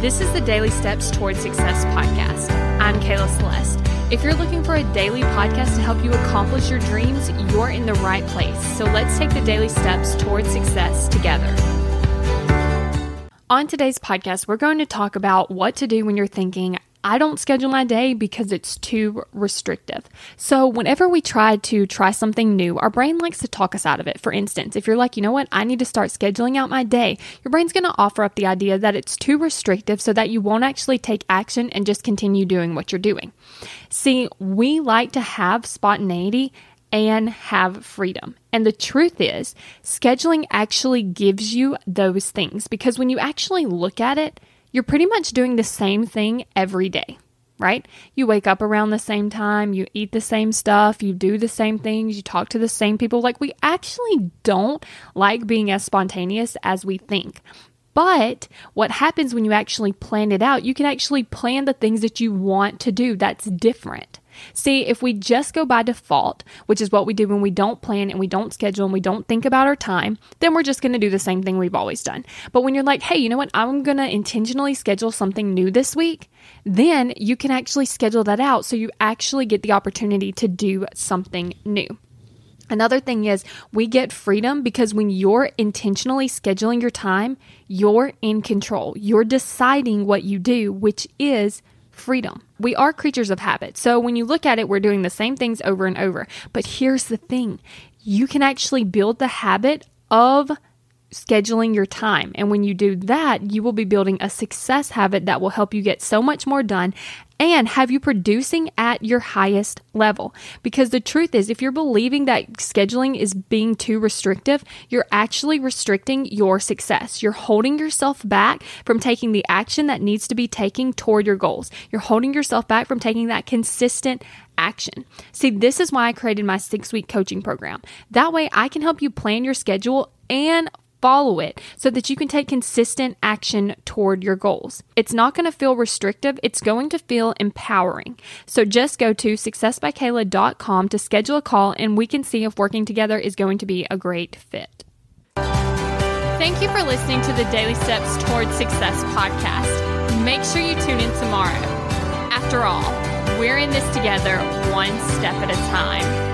This is the Daily Steps Towards Success podcast. I'm Kayla Celeste. If you're looking for a daily podcast to help you accomplish your dreams, you're in the right place. So let's take the daily steps towards success together. On today's podcast, we're going to talk about what to do when you're thinking, I don't schedule my day because it's too restrictive. So, whenever we try to try something new, our brain likes to talk us out of it. For instance, if you're like, you know what, I need to start scheduling out my day, your brain's going to offer up the idea that it's too restrictive so that you won't actually take action and just continue doing what you're doing. See, we like to have spontaneity and have freedom. And the truth is, scheduling actually gives you those things because when you actually look at it, you're pretty much doing the same thing every day, right? You wake up around the same time, you eat the same stuff, you do the same things, you talk to the same people. Like, we actually don't like being as spontaneous as we think. But what happens when you actually plan it out, you can actually plan the things that you want to do that's different. See, if we just go by default, which is what we do when we don't plan and we don't schedule and we don't think about our time, then we're just going to do the same thing we've always done. But when you're like, hey, you know what? I'm going to intentionally schedule something new this week, then you can actually schedule that out so you actually get the opportunity to do something new. Another thing is we get freedom because when you're intentionally scheduling your time, you're in control. You're deciding what you do, which is freedom. We are creatures of habit. So when you look at it, we're doing the same things over and over. But here's the thing you can actually build the habit of scheduling your time. And when you do that, you will be building a success habit that will help you get so much more done and have you producing at your highest level. Because the truth is, if you're believing that scheduling is being too restrictive, you're actually restricting your success. You're holding yourself back from taking the action that needs to be taken toward your goals. You're holding yourself back from taking that consistent action. See, this is why I created my six week coaching program. That way, I can help you plan your schedule and follow it so that you can take consistent action toward your goals. It's not going to feel restrictive, it's going to feel empowering. So just go to successbykayla.com to schedule a call and we can see if working together is going to be a great fit. Thank you for listening to the Daily Steps Towards Success podcast. Make sure you tune in tomorrow. After all, we're in this together one step at a time.